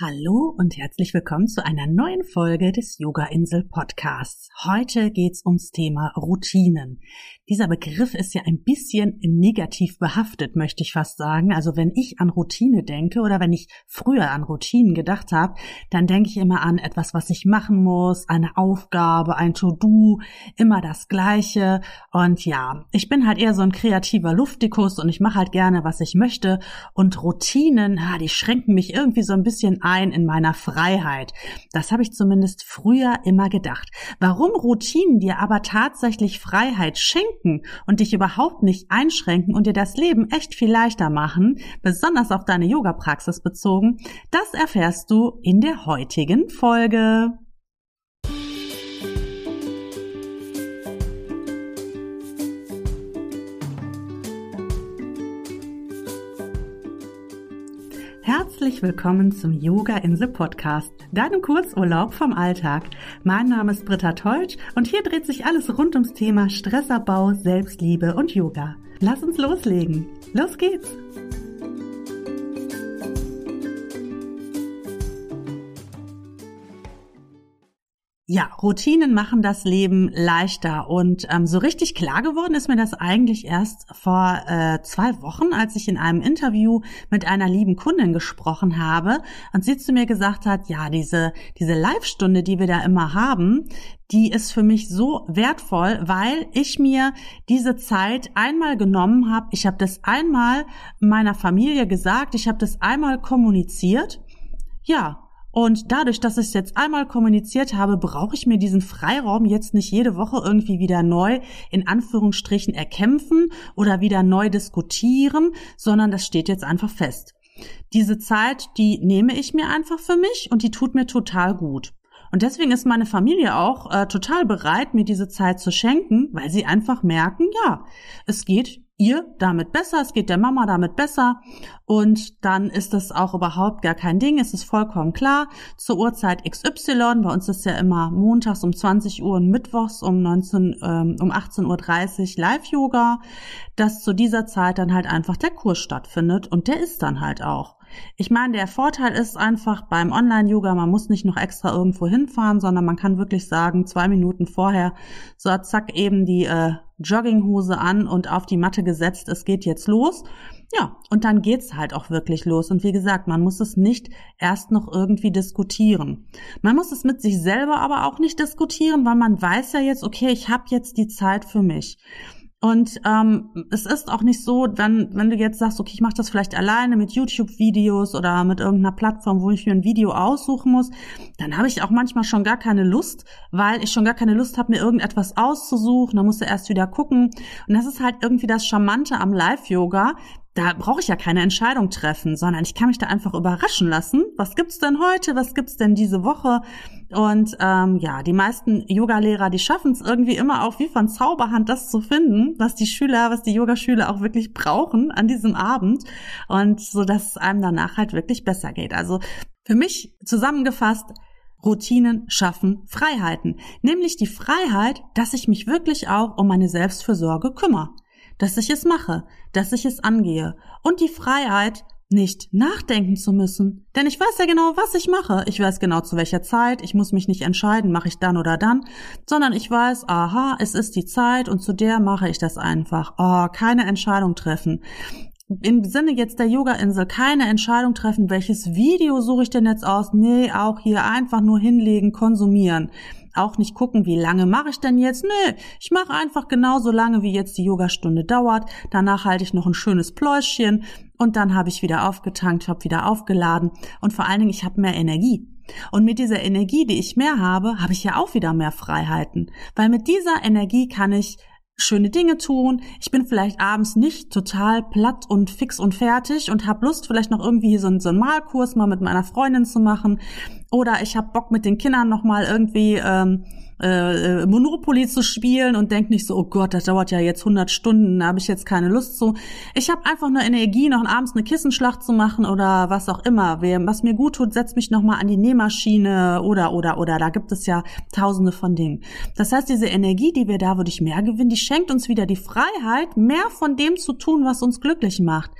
Hallo und herzlich willkommen zu einer neuen Folge des Yoga Insel Podcasts. Heute geht's ums Thema Routinen. Dieser Begriff ist ja ein bisschen negativ behaftet, möchte ich fast sagen. Also wenn ich an Routine denke oder wenn ich früher an Routinen gedacht habe, dann denke ich immer an etwas, was ich machen muss, eine Aufgabe, ein To-Do, immer das Gleiche. Und ja, ich bin halt eher so ein kreativer Luftikus und ich mache halt gerne, was ich möchte. Und Routinen, ja, die schränken mich irgendwie so ein bisschen ein in meiner Freiheit. Das habe ich zumindest früher immer gedacht. Warum Routinen dir aber tatsächlich Freiheit schenken und dich überhaupt nicht einschränken und dir das Leben echt viel leichter machen, besonders auf deine Yoga-Praxis bezogen, das erfährst du in der heutigen Folge. Herzlich willkommen zum Yoga Insel Podcast, deinem Kurzurlaub vom Alltag. Mein Name ist Britta Teutsch und hier dreht sich alles rund ums Thema Stressabbau, Selbstliebe und Yoga. Lass uns loslegen. Los geht's! Ja, Routinen machen das Leben leichter und ähm, so richtig klar geworden ist mir das eigentlich erst vor äh, zwei Wochen, als ich in einem Interview mit einer lieben Kundin gesprochen habe und sie zu mir gesagt hat, ja, diese diese Live-Stunde, die wir da immer haben, die ist für mich so wertvoll, weil ich mir diese Zeit einmal genommen habe. Ich habe das einmal meiner Familie gesagt, ich habe das einmal kommuniziert. Ja, und dadurch, dass ich es jetzt einmal kommuniziert habe, brauche ich mir diesen Freiraum jetzt nicht jede Woche irgendwie wieder neu in Anführungsstrichen erkämpfen oder wieder neu diskutieren, sondern das steht jetzt einfach fest. Diese Zeit, die nehme ich mir einfach für mich und die tut mir total gut. Und deswegen ist meine Familie auch äh, total bereit, mir diese Zeit zu schenken, weil sie einfach merken, ja, es geht ihr damit besser, es geht der Mama damit besser. Und dann ist das auch überhaupt gar kein Ding, es ist vollkommen klar, zur Uhrzeit XY, bei uns ist ja immer montags um 20 Uhr und mittwochs um 19, ähm, um 18.30 Uhr Live-Yoga, dass zu dieser Zeit dann halt einfach der Kurs stattfindet. Und der ist dann halt auch. Ich meine, der Vorteil ist einfach beim Online-Yoga, man muss nicht noch extra irgendwo hinfahren, sondern man kann wirklich sagen, zwei Minuten vorher, so zack, eben die äh, Jogginghose an und auf die Matte gesetzt, es geht jetzt los. Ja, und dann geht's halt auch wirklich los. Und wie gesagt, man muss es nicht erst noch irgendwie diskutieren. Man muss es mit sich selber aber auch nicht diskutieren, weil man weiß ja jetzt, okay, ich habe jetzt die Zeit für mich. Und ähm, es ist auch nicht so, wenn, wenn du jetzt sagst, okay, ich mache das vielleicht alleine mit YouTube-Videos oder mit irgendeiner Plattform, wo ich mir ein Video aussuchen muss, dann habe ich auch manchmal schon gar keine Lust, weil ich schon gar keine Lust habe, mir irgendetwas auszusuchen. Dann musst du erst wieder gucken. Und das ist halt irgendwie das Charmante am Live-Yoga, da brauche ich ja keine Entscheidung treffen, sondern ich kann mich da einfach überraschen lassen. Was gibt's denn heute? Was gibt's denn diese Woche? Und ähm, ja, die meisten Yogalehrer, die schaffen es irgendwie immer auch wie von Zauberhand, das zu finden, was die Schüler, was die Yogaschüler auch wirklich brauchen an diesem Abend und so, dass es einem danach halt wirklich besser geht. Also für mich zusammengefasst. Routinen schaffen Freiheiten, nämlich die Freiheit, dass ich mich wirklich auch um meine Selbstfürsorge kümmere dass ich es mache, dass ich es angehe und die Freiheit, nicht nachdenken zu müssen. Denn ich weiß ja genau, was ich mache. Ich weiß genau zu welcher Zeit. Ich muss mich nicht entscheiden, mache ich dann oder dann, sondern ich weiß, aha, es ist die Zeit und zu der mache ich das einfach. Oh, keine Entscheidung treffen. Im Sinne jetzt der Yoga-Insel keine Entscheidung treffen, welches Video suche ich denn jetzt aus? Nee, auch hier einfach nur hinlegen, konsumieren auch nicht gucken, wie lange mache ich denn jetzt. Nö, ich mache einfach genauso lange, wie jetzt die Yogastunde dauert. Danach halte ich noch ein schönes Pläuschchen und dann habe ich wieder aufgetankt, habe wieder aufgeladen und vor allen Dingen, ich habe mehr Energie. Und mit dieser Energie, die ich mehr habe, habe ich ja auch wieder mehr Freiheiten. Weil mit dieser Energie kann ich schöne Dinge tun. Ich bin vielleicht abends nicht total platt und fix und fertig und habe Lust, vielleicht noch irgendwie so, einen, so einen Malkurs mal mit meiner Freundin zu machen. Oder ich habe Bock mit den Kindern nochmal irgendwie ähm, äh, Monopoly zu spielen und denke nicht so, oh Gott, das dauert ja jetzt 100 Stunden, da habe ich jetzt keine Lust zu. Ich habe einfach nur Energie, noch abends eine Kissenschlacht zu machen oder was auch immer. Was mir gut tut, setzt mich nochmal an die Nähmaschine oder, oder, oder. Da gibt es ja tausende von Dingen. Das heißt, diese Energie, die wir da wirklich mehr gewinnen, die schenkt uns wieder die Freiheit, mehr von dem zu tun, was uns glücklich macht.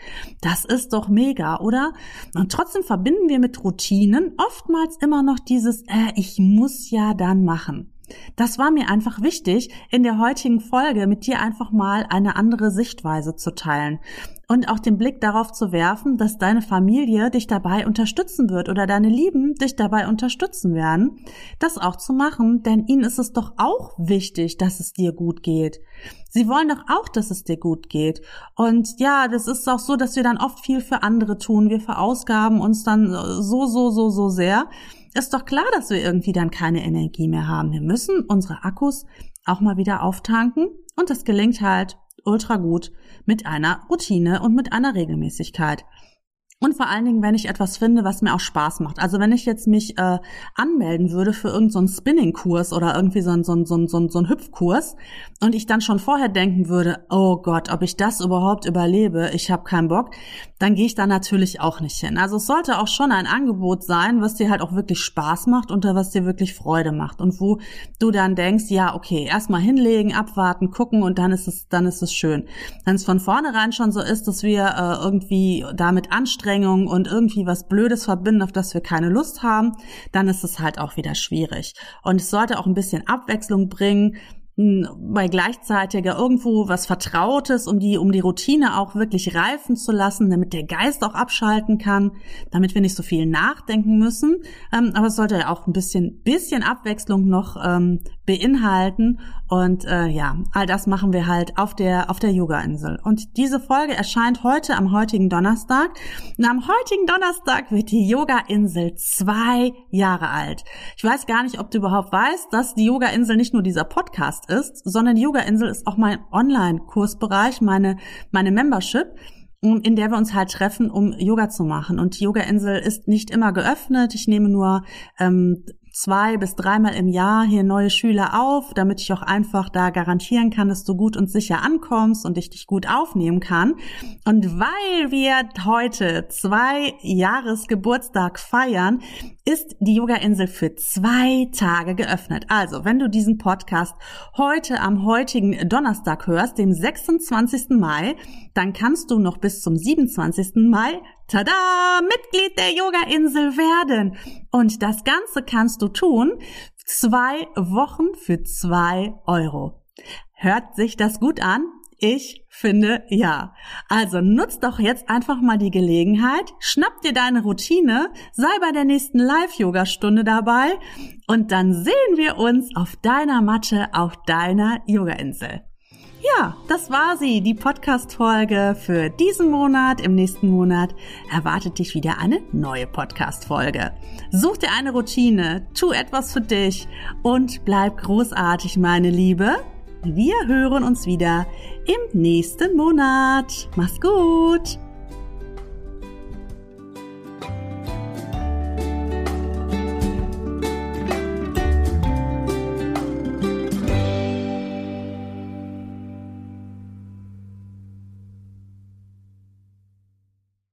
Das ist doch mega, oder? Und trotzdem verbinden wir mit Routinen oftmals immer noch dieses, äh, ich muss ja dann machen. Das war mir einfach wichtig, in der heutigen Folge mit dir einfach mal eine andere Sichtweise zu teilen und auch den Blick darauf zu werfen, dass deine Familie dich dabei unterstützen wird oder deine Lieben dich dabei unterstützen werden, das auch zu machen, denn ihnen ist es doch auch wichtig, dass es dir gut geht. Sie wollen doch auch, dass es dir gut geht. Und ja, das ist auch so, dass wir dann oft viel für andere tun. Wir verausgaben uns dann so, so, so, so sehr. Ist doch klar, dass wir irgendwie dann keine Energie mehr haben. Wir müssen unsere Akkus auch mal wieder auftanken und das gelingt halt ultra gut mit einer Routine und mit einer Regelmäßigkeit. Und vor allen Dingen, wenn ich etwas finde, was mir auch Spaß macht. Also wenn ich jetzt mich äh, anmelden würde für irgendeinen so Spinning-Kurs oder irgendwie so einen so ein, so ein, so ein, so ein Hüpfkurs und ich dann schon vorher denken würde, oh Gott, ob ich das überhaupt überlebe, ich habe keinen Bock, dann gehe ich da natürlich auch nicht hin. Also es sollte auch schon ein Angebot sein, was dir halt auch wirklich Spaß macht und was dir wirklich Freude macht und wo du dann denkst, ja, okay, erstmal hinlegen, abwarten, gucken und dann ist es, dann ist es schön. Wenn es von vornherein schon so ist, dass wir äh, irgendwie damit anstrengen, Anstrengung und irgendwie was Blödes verbinden, auf das wir keine Lust haben, dann ist es halt auch wieder schwierig. Und es sollte auch ein bisschen Abwechslung bringen bei gleichzeitiger irgendwo was Vertrautes, um die, um die Routine auch wirklich reifen zu lassen, damit der Geist auch abschalten kann, damit wir nicht so viel nachdenken müssen. Ähm, aber es sollte ja auch ein bisschen, bisschen Abwechslung noch ähm, beinhalten. Und äh, ja, all das machen wir halt auf der, auf der Yoga-Insel. Und diese Folge erscheint heute am heutigen Donnerstag. Und am heutigen Donnerstag wird die Yoga-Insel zwei Jahre alt. Ich weiß gar nicht, ob du überhaupt weißt, dass die Yoga-Insel nicht nur dieser Podcast Podcast ist, sondern Yoga-Insel ist auch mein Online-Kursbereich, meine, meine Membership in der wir uns halt treffen, um Yoga zu machen. Und die Yoga-Insel ist nicht immer geöffnet. Ich nehme nur ähm, zwei bis dreimal im Jahr hier neue Schüler auf, damit ich auch einfach da garantieren kann, dass du gut und sicher ankommst und ich dich gut aufnehmen kann. Und weil wir heute zwei Jahresgeburtstag feiern, ist die Yoga-Insel für zwei Tage geöffnet. Also, wenn du diesen Podcast heute am heutigen Donnerstag hörst, dem 26. Mai, dann kannst du noch bis zum 27. Mai tada, Mitglied der Yoga-Insel werden. Und das Ganze kannst du tun, zwei Wochen für zwei Euro. Hört sich das gut an? Ich finde ja. Also nutz doch jetzt einfach mal die Gelegenheit, schnapp dir deine Routine, sei bei der nächsten Live-Yoga-Stunde dabei und dann sehen wir uns auf deiner Matte auf deiner Yoga-Insel. Ja, das war sie, die Podcast-Folge für diesen Monat. Im nächsten Monat erwartet dich wieder eine neue Podcast-Folge. Such dir eine Routine, tu etwas für dich und bleib großartig, meine Liebe. Wir hören uns wieder im nächsten Monat. Mach's gut!